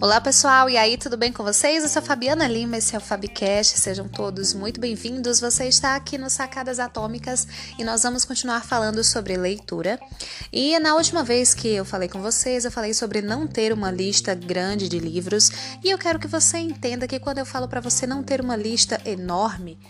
Olá pessoal, e aí, tudo bem com vocês? Eu sou a Fabiana Lima, esse é o Fabcast, sejam todos muito bem-vindos. Você está aqui no Sacadas Atômicas e nós vamos continuar falando sobre leitura. E na última vez que eu falei com vocês, eu falei sobre não ter uma lista grande de livros, e eu quero que você entenda que quando eu falo para você não ter uma lista enorme,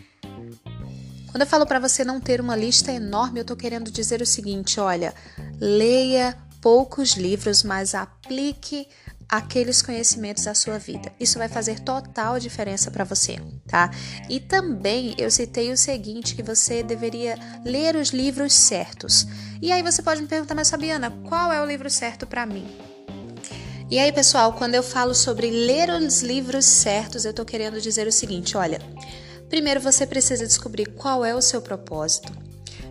quando eu falo para você não ter uma lista enorme, eu tô querendo dizer o seguinte, olha, leia poucos livros, mas aplique aqueles conhecimentos à sua vida. Isso vai fazer total diferença para você, tá? E também eu citei o seguinte que você deveria ler os livros certos. E aí você pode me perguntar, mas Fabiana, qual é o livro certo para mim? E aí, pessoal, quando eu falo sobre ler os livros certos, eu tô querendo dizer o seguinte, olha, primeiro você precisa descobrir qual é o seu propósito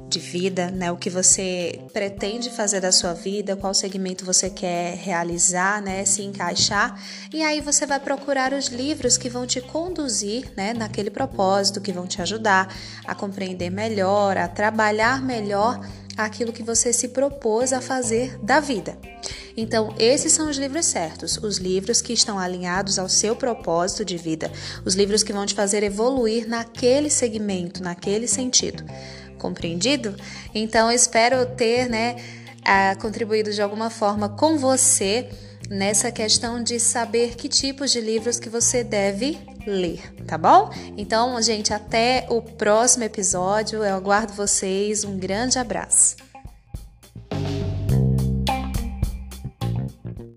de vida, né? O que você pretende fazer da sua vida, qual segmento você quer realizar, né? Se encaixar. E aí você vai procurar os livros que vão te conduzir, né? Naquele propósito, que vão te ajudar a compreender melhor, a trabalhar melhor aquilo que você se propôs a fazer da vida. Então, esses são os livros certos, os livros que estão alinhados ao seu propósito de vida, os livros que vão te fazer evoluir naquele segmento, naquele sentido. Compreendido? Então, espero ter, né, contribuído de alguma forma com você nessa questão de saber que tipos de livros que você deve ler, tá bom? Então, gente, até o próximo episódio. Eu aguardo vocês. Um grande abraço.